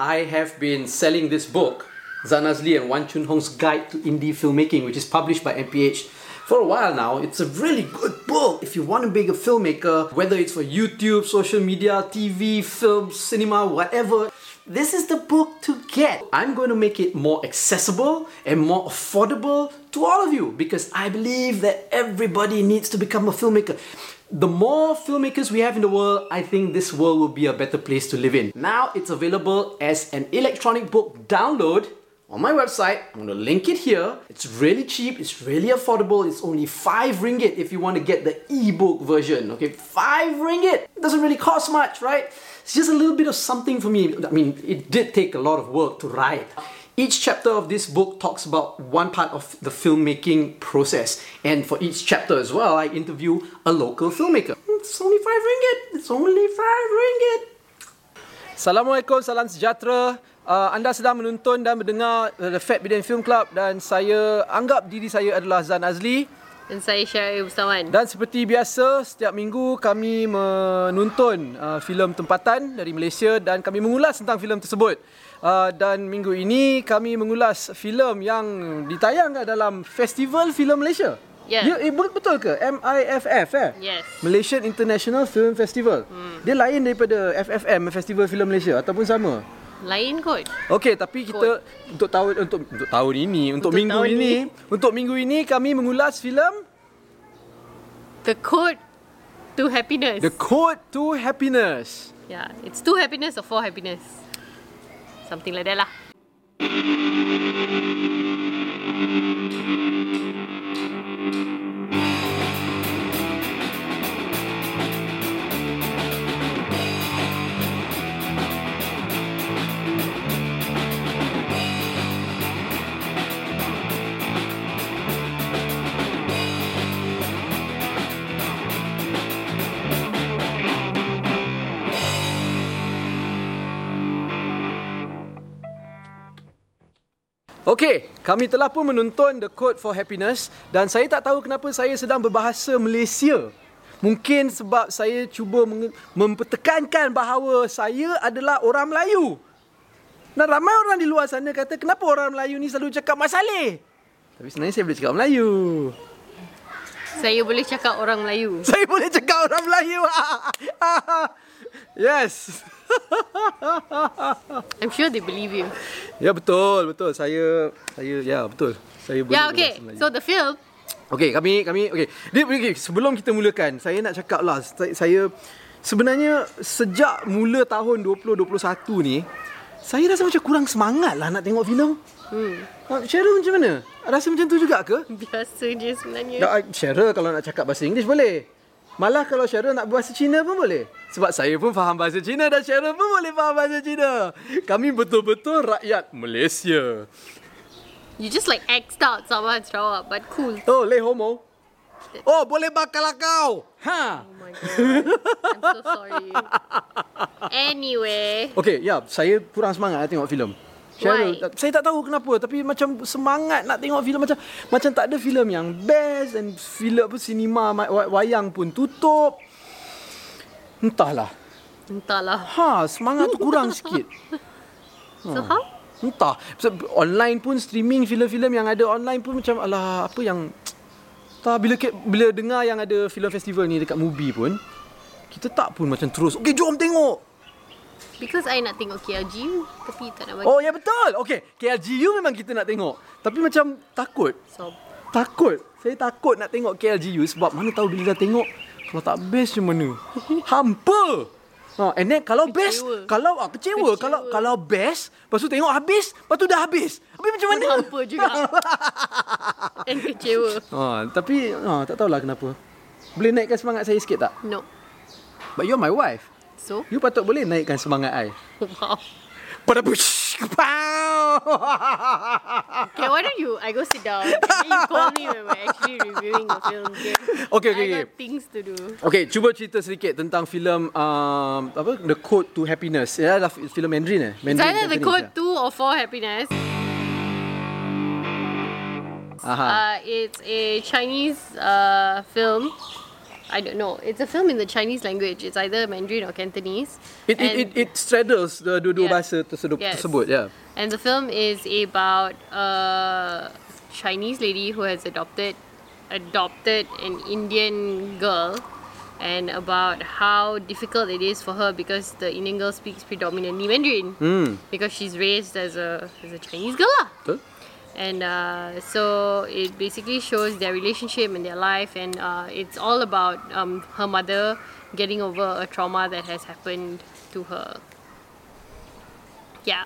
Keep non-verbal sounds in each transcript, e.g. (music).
I have been selling this book, Zanazli and Wan Chun Hong's Guide to Indie Filmmaking, which is published by MPH for a while now. It's a really good book if you want to be a filmmaker, whether it's for YouTube, social media, TV, film, cinema, whatever. This is the book to get. I'm going to make it more accessible and more affordable to all of you because I believe that everybody needs to become a filmmaker the more filmmakers we have in the world, I think this world will be a better place to live in. Now it's available as an electronic book download on my website. I'm gonna link it here. It's really cheap, it's really affordable. It's only 5 ringgit if you want to get the ebook version. Okay, 5 ringgit. It doesn't really cost much, right? It's just a little bit of something for me. I mean, it did take a lot of work to write. Each chapter of this book talks about one part of the filmmaking process. And for each chapter as well, I interview a local filmmaker. It's only five ringgit. It's only five ringgit. Assalamualaikum, salam sejahtera. Uh, anda sedang menonton dan mendengar The Fat Bidin Film Club dan saya anggap diri saya adalah Zan Azli. Dan saya Syarif Ustawan. Dan seperti biasa, setiap minggu kami menonton uh, filem tempatan dari Malaysia dan kami mengulas tentang filem tersebut. Uh, dan minggu ini kami mengulas filem yang ditayangkan dalam Festival Filem Malaysia. Ya. Yeah. Ya, eh, betul ke? MIFF eh? Yes. Malaysian International Film Festival. Hmm. Dia lain daripada FFM, Festival Filem Malaysia ataupun sama? Lain kot. Okey, tapi kita kot. untuk tahun untuk untuk tahun ini, untuk, untuk minggu ini, ini, untuk minggu ini kami mengulas filem The Code to Happiness. The Code to Happiness. Yeah, it's two happiness or four happiness. Something like that lah. Okey, kami telah pun menonton The Code for Happiness dan saya tak tahu kenapa saya sedang berbahasa Malaysia. Mungkin sebab saya cuba mempertekankan bahawa saya adalah orang Melayu. Dan ramai orang di luar sana kata kenapa orang Melayu ni selalu cakap masalah. Tapi sebenarnya saya boleh cakap Melayu. Saya boleh cakap orang Melayu. Saya boleh cakap orang Melayu. (laughs) yes. (laughs) I'm sure they believe you. Ya betul, betul. Saya saya ya betul. Saya boleh. Ya okay. So the film Okay, kami kami okay. Dia okay, sebelum kita mulakan, saya nak cakap lah saya sebenarnya sejak mula tahun 2021 ni saya rasa macam kurang semangat lah nak tengok filem. Hmm. Cheryl macam mana? Rasa macam tu juga ke? (laughs) Biasa je sebenarnya. Ya, Cheryl kalau nak cakap bahasa Inggeris boleh. Malah kalau Cheryl nak bahasa Cina pun boleh. Sebab saya pun faham bahasa Cina dan Cheryl pun boleh faham bahasa Cina. Kami betul-betul rakyat Malaysia. You just like X'd out Sabah Sarawak, but cool. Oh, leh homo. Oh, boleh bakal lah kau. Ha. Oh my god. I'm so sorry. (laughs) Anyway. Okay, ya. Yeah, saya kurang semangat nak tengok filem. Cheryl, Why? saya tak tahu kenapa tapi macam semangat nak tengok filem macam macam tak ada filem yang best dan filem apa cinema wayang pun tutup. Entahlah. Entahlah. Ha, semangat tu kurang (laughs) sikit. So ha. how? Entah. Online pun streaming filem-filem yang ada online pun macam alah apa yang tak bila bila dengar yang ada filem festival ni dekat movie pun kita tak pun macam terus okey jom tengok Because I nak tengok KLGU Tapi tak nak bagi. Oh ya betul. Okay KLGU memang kita nak tengok. Tapi macam takut. So, Takut. Saya takut nak tengok KLGU Sebab mana tahu bila dah tengok Kalau tak best macam mana (laughs) Hampa! Ha, and then kalau kecewa. best kalau ah, kecewa. kecewa. Kalau kalau best lepas tu tengok habis lepas tu dah habis. Habis macam mana? Hampa juga? (laughs) And kecewa. Ha, tapi ha, tak tahulah kenapa. Boleh naikkan semangat saya sikit tak? No. But you're my wife So? You patut boleh naikkan semangat I. Wow. Pada push. Pow. (laughs) okay, why don't you? I go sit down. And you call me when we're actually reviewing the film. Okay, okay, okay. I okay. got things to do. Okay, cuba cerita sedikit tentang filem um, apa The Code to Happiness. Ya, adalah filem Mandarin eh. Mandarin. It's either The Code ya? to or For Happiness. Aha. Uh, it's a Chinese uh, film I don't know. It's a film in the Chinese language. It's either Mandarin or Cantonese. It, it, it, it straddles the dua-dua Yeah. bahasa tersebut, Yes. tersebut yeah. And the film is about a Chinese lady who has adopted adopted an Indian girl and about how difficult it is for her because the Indian girl speaks predominantly Mandarin Hmm. because she's raised as a as a Chinese girl lah. Betul? And uh, so it basically shows their relationship and their life, and uh, it's all about um, her mother getting over a trauma that has happened to her. Yeah,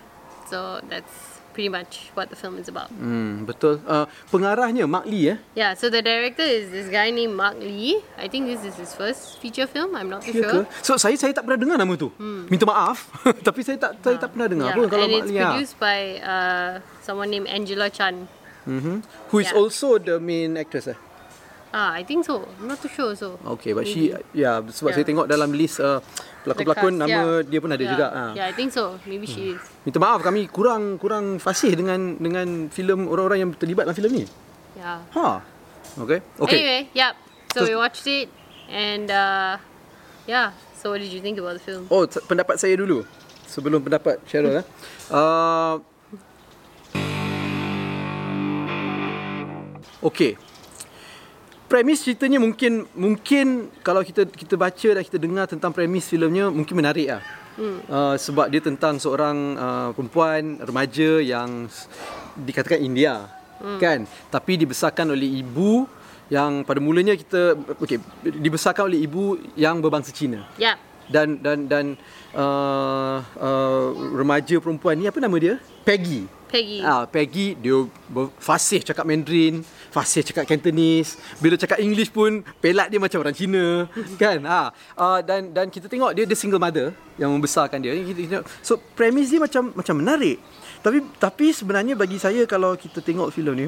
so that's pretty much what the film is about. Hmm, betul. Uh, pengarahnya Mark Lee eh. Yeah, so the director is this guy named Mark Lee. I think this is his first feature film. I'm not too ke? sure. So saya saya tak pernah dengar nama tu. Minta maaf (laughs) tapi saya tak saya tak pernah dengar Hmm. Yeah, pun kalau and Mark it's Lee. ah. produced by uh, someone named Angela Chan. Mhm. Who is Yeah. also the main actress eh. Ah, I think so. I'm not too sure so. Okay, but she ya sebab Yeah. saya tengok dalam list uh, pelakon-pelakon nama yeah. dia pun ada yeah. juga. ah. Yeah, I think so. Maybe she is. Minta maaf kami kurang kurang fasih dengan dengan filem orang-orang yang terlibat dalam filem ni. Yeah. Ha. Okay. Okay. Anyway, yeah. So So- we watched it, and uh, yeah. So what did you think about the film? Oh, pendapat saya dulu. Sebelum pendapat Cheryl eh. Uh, okay. Premis ceritanya mungkin mungkin kalau kita kita baca dan kita dengar tentang premis filmnya mungkin menarik lah. Hmm. Uh, sebab dia tentang seorang uh, perempuan remaja yang dikatakan India hmm. kan tapi dibesarkan oleh ibu yang pada mulanya kita okey dibesarkan oleh ibu yang berbangsa Cina Yeah. dan dan dan uh, uh, remaja perempuan ni apa nama dia? Peggy. Peggy. Ah, Peggy dia fasih cakap Mandarin, fasih cakap Cantonese. Bila cakap English pun pelat dia macam orang Cina, (laughs) kan? Ha. Uh, dan dan kita tengok dia dia single mother yang membesarkan dia. So premis dia macam macam menarik. Tapi tapi sebenarnya bagi saya kalau kita tengok filem ni,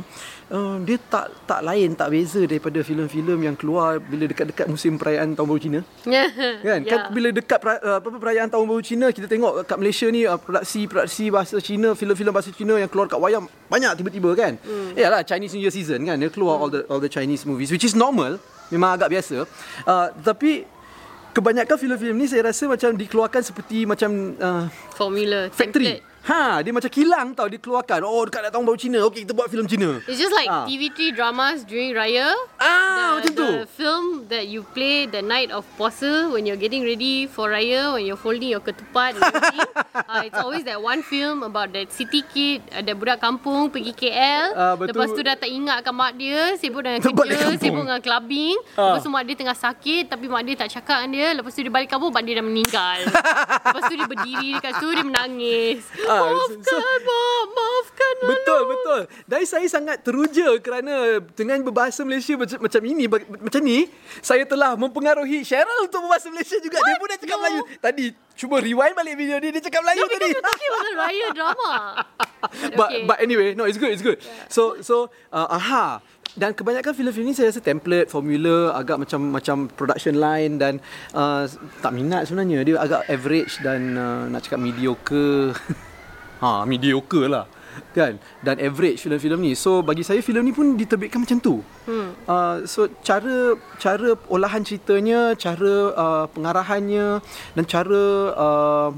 uh, dia tak tak lain tak beza daripada filem-filem yang keluar bila dekat-dekat musim perayaan Tahun Baru Cina (laughs) Yeah. kan yeah. kan bila dekat pra, uh, apa perayaan tahun baru Cina kita tengok kat Malaysia ni uh, produksi produksi bahasa Cina filem-filem bahasa Cina yang keluar kat wayang banyak tiba-tiba kan mm. yalah Chinese New Year season kan dia keluar mm. all the all the Chinese movies which is normal memang agak biasa uh, tapi kebanyakan filem-filem ni saya rasa macam dikeluarkan seperti macam uh, Formula. factory template. Ha dia macam kilang tau dikeluarkan oh dekat tahun baru Cina okey kita buat filem Cina It's just like Ah. TV3 dramas during Raya. ah macam the, tu the film that you play the night of puasa when you're getting ready for Raya, when you're folding your ketupat and everything. (laughs) uh, it's always that one film about that city kid, ada budak kampung pergi KL. Ah, betul. Lepas tu dah tak ingatkan mak dia, sibuk dengan Balik kerja, sibuk dengan clubbing. Ah. Lepas tu mak dia tengah sakit tapi mak dia tak cakap dengan dia. Lepas tu dia balik kampung, mak dia dah meninggal. (laughs) Lepas tu dia berdiri dekat situ, dia menangis. Ah, maafkan mak, maafkan Betul betul. Dan saya sangat teruja kerana dengan berbahasa Malaysia macam, macam ini macam ni saya telah mempengaruhi Cheryl untuk berbahasa Malaysia juga. Dia pun dah cakap No. Melayu. Tadi cuba rewind balik video dia dia cakap Melayu No, tadi. because we're talking Raya drama. (laughs) but Okay. but anyway, no it's good it's good. So so uh, aha dan kebanyakan filem-filem ni saya rasa template, formula agak macam macam production line dan uh, tak minat sebenarnya. Dia agak average dan uh, nak cakap mediocre. (laughs) ha, mediocre lah. Kan? Dan average filem-filem ni. So bagi saya filem ni pun diterbitkan macam tu. Hmm. Uh, so cara cara olahan ceritanya, cara uh, pengarahannya dan cara uh,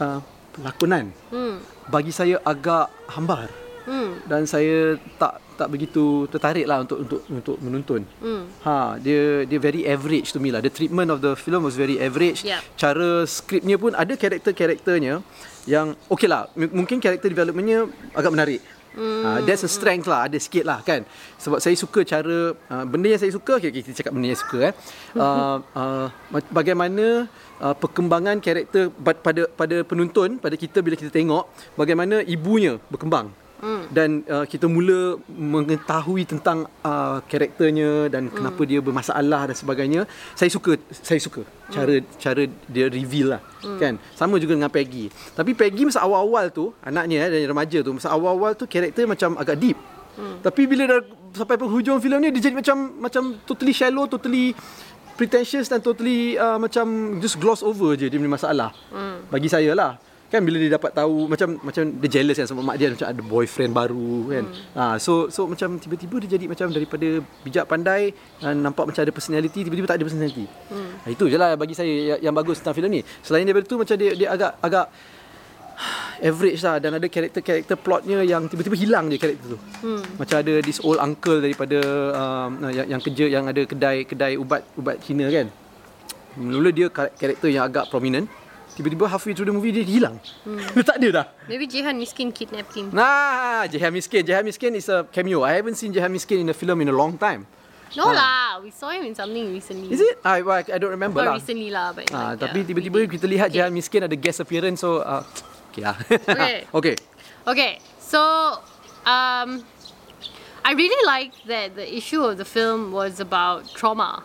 uh, pelakonan Hmm. bagi saya agak hambar Hmm. dan saya tak tak begitu tertarik lah untuk untuk untuk menonton. Hmm. Ha, dia dia very average to me lah. The treatment of the film was very average. Yeah. Cara skripnya pun ada karakter-karakternya yang okay lah. M- mungkin karakter developmentnya agak menarik. Mm. Uh, that's a strength lah Ada sikit lah kan Sebab saya suka cara uh, Benda yang saya suka okay, Kita cakap benda yang saya suka eh. uh, (laughs) uh, ma- Bagaimana uh, Perkembangan karakter pa- Pada pada penonton Pada kita bila kita tengok Bagaimana ibunya berkembang Hmm. dan uh, kita mula mengetahui tentang uh, karakternya dan Hmm. kenapa dia bermasalah dan sebagainya saya suka saya suka cara cara dia reveal lah Hmm. kan sama juga dengan Peggy tapi Peggy masa awal-awal tu anaknya eh, dan remaja tu masa awal-awal tu karakter macam agak deep Hmm. tapi bila dah sampai penghujung filem ni dia jadi macam macam totally shallow totally pretentious dan totally uh, macam just gloss over je dia punya masalah Hmm. bagi saya lah kan bila dia dapat tahu macam macam dia jealous kan sama mak dia macam ada boyfriend baru kan. Hmm. Ha, so so macam tiba-tiba dia jadi macam daripada bijak pandai uh, nampak macam ada personality tiba-tiba tak ada personality. Hmm. Ha, itu je lah bagi saya yang, yang bagus tentang filem ni. Selain daripada tu macam dia dia agak agak (sighs) average lah dan ada karakter-karakter plotnya yang tiba-tiba hilang je karakter tu. Hmm. Macam ada this old uncle daripada um, yang, yang kerja yang ada kedai kedai ubat ubat Cina kan. Mula dia kar- karakter yang agak prominent. Tiba-tiba halfway through the movie dia hilang. Hmm. (laughs) tak ada dah. Maybe Jehan Miskin kidnapped him. Nah, Jehan Miskin. Jehan Miskin is a cameo. I haven't seen Jehan Miskin in a film in a long time. No lah, we saw him in something recently. Is it? I, I don't remember Not lah. recently lah, but Ah, like, tapi yeah, tiba-tiba kita lihat Okay. Jehan Miskin ada guest appearance so uh, (tsk) okay lah. Okay. (laughs) okay. Okay, so um, I really liked that the issue of the film was about trauma.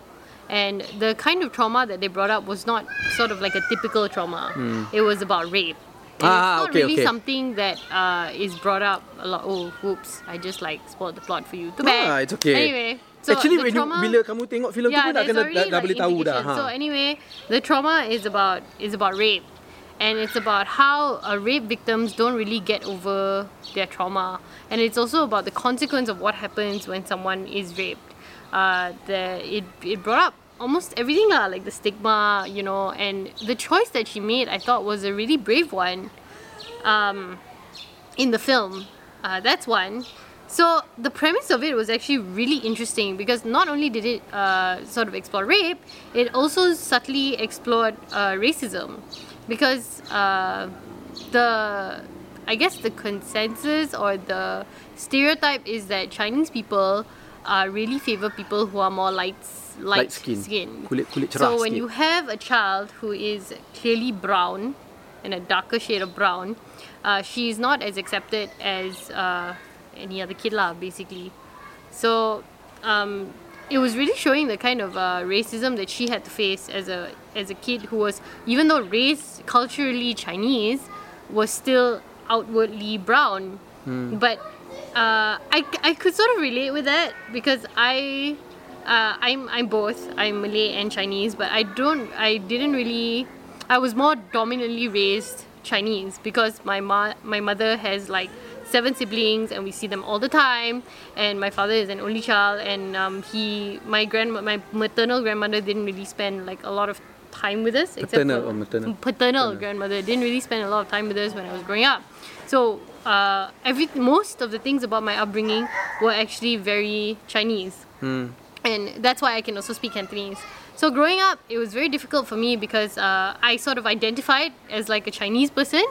And the kind of trauma that they brought up was not sort of like a typical trauma. It was about rape. And. Ah, it's not okay, really okay. something that uh, is brought up a lot. Oh, whoops! I just like spoiled the plot for you. Too bad. Ah, it's okay. Anyway, so Actually when you, bila kamu tengok filem tu yeah, pun dah kena dah, dah boleh tahu dah. Ha. So anyway, the trauma is about is about rape, and it's about how uh, rape victims don't really get over their trauma, and it's also about the consequence of what happens when someone is raped. Uh, the it it brought up almost everything lah, like the stigma, you know, and the choice that she made, I thought was a really brave one. Um, in the film. Uh, that's one. So the premise of it was actually really interesting because not only did it uh, sort of explore rape, it also subtly explored uh, racism because uh, the I guess the consensus or the stereotype is that Chinese people uh, really favor people who are more light light, Light skin. skin. Kulit- kulit cerah So when sikit. you have a child who is clearly brown and a darker shade of brown, uh, she is not as accepted as uh, any other kid lah, basically. So um, it was really showing the kind of uh, racism that she had to face as a as a kid who was, even though race culturally Chinese, was still outwardly brown. But uh, I, I could sort of relate with that because I uh, I'm I'm both I'm Malay and Chinese, but I don't I didn't really I was more dominantly raised Chinese because my ma- my mother has like seven siblings and we see them all the time and my father is an only child and um, he my grand my maternal grandmother didn't really spend like a lot of time with us except Paternal for or maternal? paternal grandmother didn't really spend a lot of time with us when I was growing up. So uh, every most of the things about my upbringing were actually very Chinese, Hmm. and that's why I can also speak Cantonese. So growing up, it was very difficult for me because uh, I sort of identified as like a Chinese person.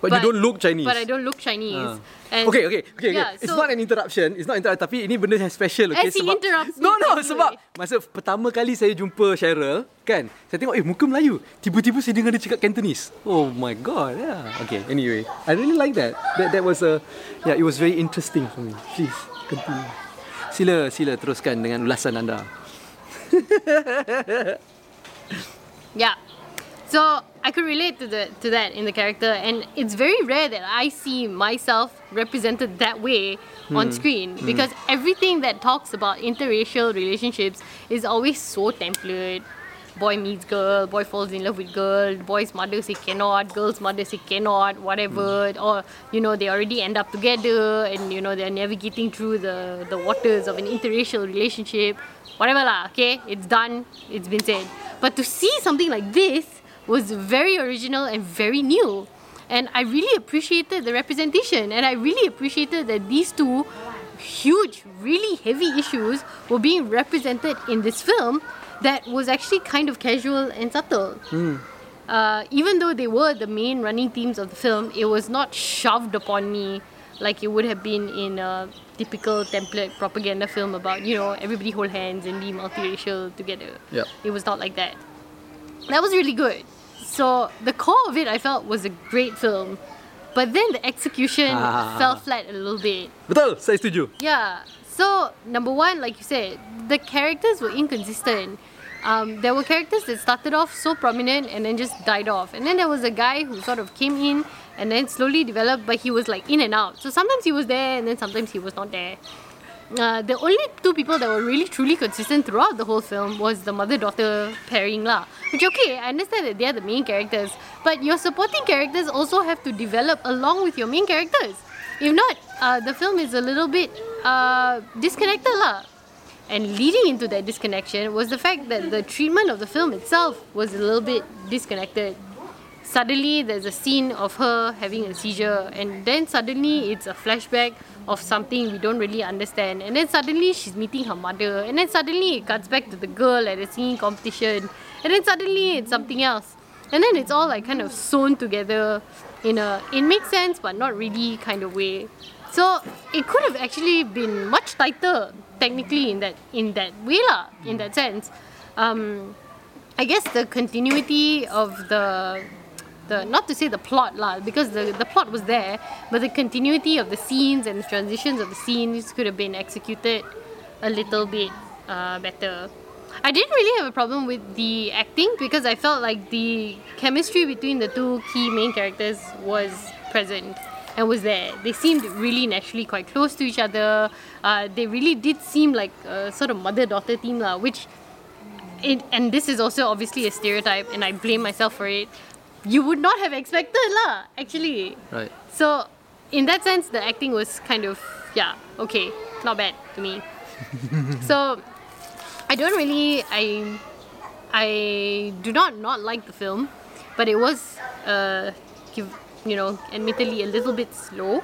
But you don't look Chinese. But I don't look Chinese. Ah. And okay, okay, okay. yeah, okay. It's so- not an interruption. It's not interrupt. Tapi ini benda yang special. Okay, As he interrupts No, no. anyway. Sebab masa pertama kali saya jumpa Cheryl, kan? Saya tengok, eh, muka Melayu. Tiba-tiba saya dengar dia cakap Cantonese. Oh my god, yeah. Okay, anyway. I really like that. That that was a, yeah, it was very interesting for me. Please, continue. Sila, sila teruskan dengan ulasan anda. (laughs) Yeah. So I could relate to the to that in the character, and it's very rare that I see myself represented that way on hmm. screen hmm. because everything that talks about interracial relationships is always so template. Boy meets girl, boy falls in love with girl, boy's mother say cannot, girl's mother say cannot, whatever, hmm. or you know they already end up together, and you know they're navigating through the the waters of an interracial relationship, whatever lah. Okay, it's done, it's been said. But to see something like this was very original and very new. And I really appreciated the representation and I really appreciated that these two huge, really heavy issues were being represented in this film that was actually kind of casual and subtle. Uh, even though they were the main running themes of the film, it was not shoved upon me like it would have been in a typical template propaganda film about, you know, everybody hold hands and be multiracial together. Yep. It was not like that. That was really good. So the core of it I felt was a great film. But then the execution Ah. fell flat a little bit. Betul, saya setuju. Yeah. So number one, like you said, the characters were inconsistent. Um, there were characters that started off so prominent and then just died off, and then there was a guy who sort of came in and then slowly developed, but he was like in and out. So sometimes he was there and then sometimes he was not there. Uh, the only two people that were really truly consistent throughout the whole film was the mother-daughter pairing lah. Which okay, I understand that they are the main characters, but your supporting characters also have to develop along with your main characters. If not, uh, the film is a little bit uh, disconnected lah. And leading into that disconnection was the fact that the treatment of the film itself was a little bit disconnected. Suddenly, there's a scene of her having a seizure, and then suddenly it's a flashback of something we don't really understand. And then suddenly she's meeting her mother, and then suddenly it cuts back to the girl at a singing competition, and then suddenly it's something else. And then it's all like kind of sewn together in a it makes sense but not really kind of way. So it could have actually been much tighter technically in that in that way lah, in that sense. Um, I guess the continuity of the the not to say the plot lah because the the plot was there, but the continuity of the scenes and the transitions of the scenes could have been executed a little bit uh, better. I didn't really have a problem with the acting because I felt like the chemistry between the two key main characters was present and was there. They seemed really naturally quite close to each other. Uh, they really did seem like a sort of mother-daughter team lah, which it, and this is also obviously a stereotype and I blame myself for it. You would not have expected lah, actually. Right. So in that sense the acting was kind of yeah, okay, not bad to me. (laughs) so I don't really I I do not not like the film, but it was uh give, you know admittedly a little bit slow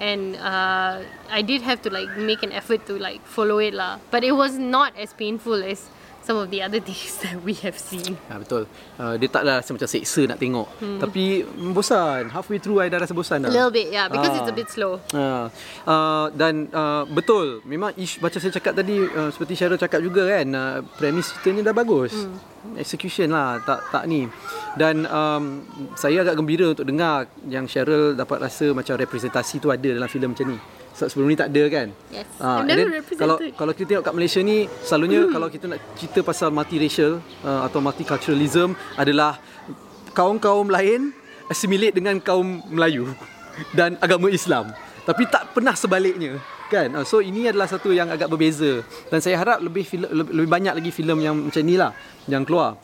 and uh, I did have to like make an effort to like follow it lah but it was not as painful as some of the other things that we have seen Ha, betul. Uh, dia taklah rasa macam seksa nak tengok. Hmm. Tapi mm, bosan. Halfway through I dah rasa bosan a dah. little bit yeah because it's a Ah. bit slow Uh, uh, dan uh, betul memang ish, macam saya cakap tadi uh, seperti Cheryl cakap juga kan uh, premis ceritanya dah bagus hmm. execution lah tak tak ni dan um, saya agak gembira untuk dengar yang Cheryl dapat rasa macam representasi tu ada dalam filem macam ni sebelum ni tak ada kan? Yes. Ah, never then kalau kalau kita tengok kat Malaysia ni selalunya kalau kita nak cerita pasal multiracial uh, atau multiculturalism adalah kaum-kaum lain assimilate dengan kaum Melayu (laughs) dan agama Islam. Tapi tak pernah sebaliknya kan? Ah, so ini adalah satu yang agak berbeza. Dan saya harap lebih filem, lebih, banyak lagi filem yang macam ni lah yang keluar.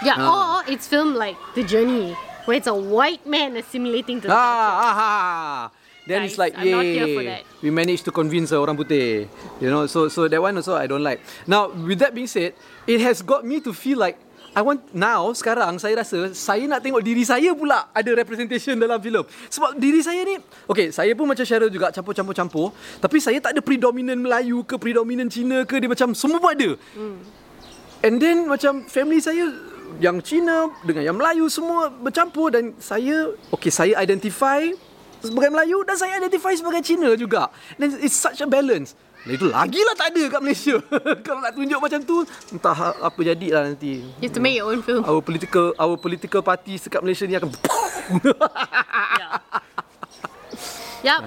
Yeah Ah. or it's filmed like The Journey where it's a white man assimilating to the culture. Ah, ah, Then it's Guys, like, I'm here for yay, that. we managed to convince uh, orang putih. You know, so so that one also I don't like. Now, with that being said, it has got me to feel like I want now sekarang saya rasa saya nak tengok diri saya pula ada representation dalam filem. Sebab diri saya ni, okay, saya pun macam Cheryl juga campur-campur-campur, tapi saya tak ada predominant Melayu ke predominant Cina ke dia macam semua pun ada. And then macam family saya yang Cina dengan yang Melayu semua bercampur dan saya okay saya identify sebagai Melayu dan saya identify sebagai Cina juga. Dan it's such a balance. Dan itu lagilah tak ada kat Malaysia. (laughs) Kalau nak tunjuk macam tu, entah apa jadilah nanti. you have to make your own film Our political our political party dekat Malaysia ni akan (laughs) (laughs) yeah yep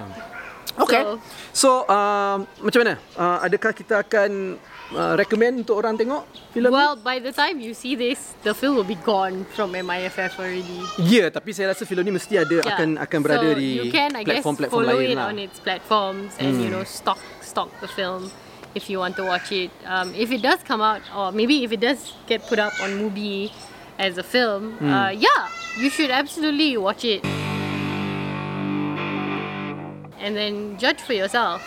Okay. So- So, um, macam mana? Uh, adakah kita akan uh, recommend untuk orang tengok filem Well, by the time you see this, the film will be gone from MIFF already. ni? Ya, yeah, tapi saya rasa filem ni mesti ada Yeah. akan akan berada so di you can, I guess, platform-platform follow lain it lah. on its platforms and you know stock stock the film if you want to watch it. Um, if it does come out, or maybe if it does get put up on Mubi as a film, Hmm. uh, yeah, you should absolutely watch it and then judge for yourself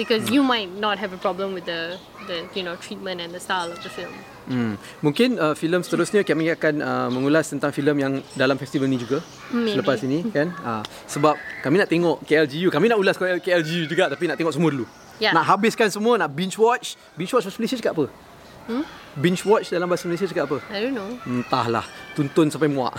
because Hmm. you might not have a problem with the the you know treatment and the style of the film. Hmm. Mungkin uh, filem seterusnya kami akan uh, mengulas tentang filem yang dalam festival ni juga Maybe. selepas ini kan. Uh, sebab kami nak tengok KLGU, kami nak ulas KLGU juga tapi nak tengok semua dulu. Ya. Nak habiskan semua, nak binge watch. Binge watch bahasa Malaysia cakap apa? Hmm? Binge watch dalam bahasa Malaysia cakap apa? I don't know. Entahlah, tuntun sampai muak.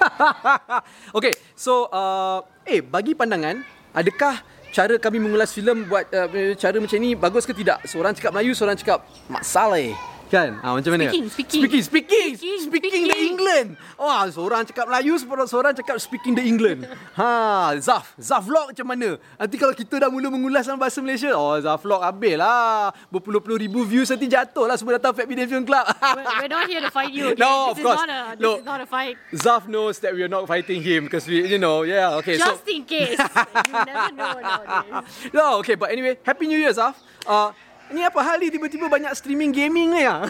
(laughs) okay, so uh, eh bagi pandangan, adakah cara kami mengulas filem buat uh, cara macam ni bagus ke tidak? Seorang cakap Melayu, seorang cakap Mak Saleh. Kan? Ha, macam mana? Speaking, speaking. Speaking, speaking, Speaking, speaking, the speaking. England. Wah, seorang cakap Melayu, seorang cakap speaking the England. (laughs) Ha, Zaf, Zaf vlog macam mana? Nanti kalau kita dah mula mengulas dalam bahasa Malaysia, oh Zaf vlog habis lah. Berpuluh-puluh ribu views nanti jatuh lah semua datang Fat Bidin Film Club. We're, we're not here to fight you. (laughs) Okay? No, of this course. Is not a, this Look. is not a fight. Zaf knows that we are not fighting him because we, you know, yeah, okay. so, Just in case. you never know nowadays. (laughs) no, okay, but anyway, Happy New Year, Zaf. Uh, ni apa hal ni tiba-tiba banyak streaming gaming ni ya?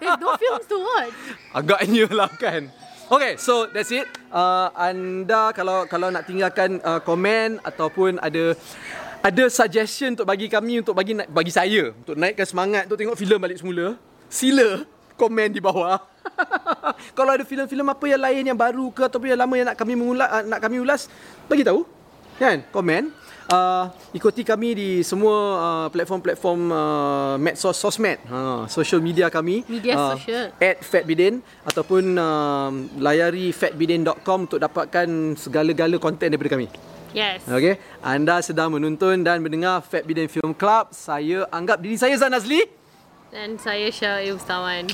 There's no films to watch. Agaknya lah kan. Okay, so that's it. Uh, anda kalau kalau nak tinggalkan uh, komen ataupun ada ada suggestion untuk bagi kami untuk bagi bagi saya untuk naikkan semangat untuk tengok filem balik semula, sila komen di bawah. (laughs) kalau ada filem-filem apa yang lain yang baru ke ataupun yang lama yang nak kami mengulas uh, nak kami ulas, bagi tahu. Kan? Komen. Uh, ikuti kami di semua uh, platform-platform uh, medsos sosmed, uh, social media kami. Media Uh, sosial. at fatbidin ataupun um, layari fatbidin.com untuk dapatkan segala-gala konten daripada kami. Yes. Okey, anda sedang menonton dan mendengar Fat Bidin Film Club. Saya anggap diri saya Zan Azli. Dan saya Syah Ustawan.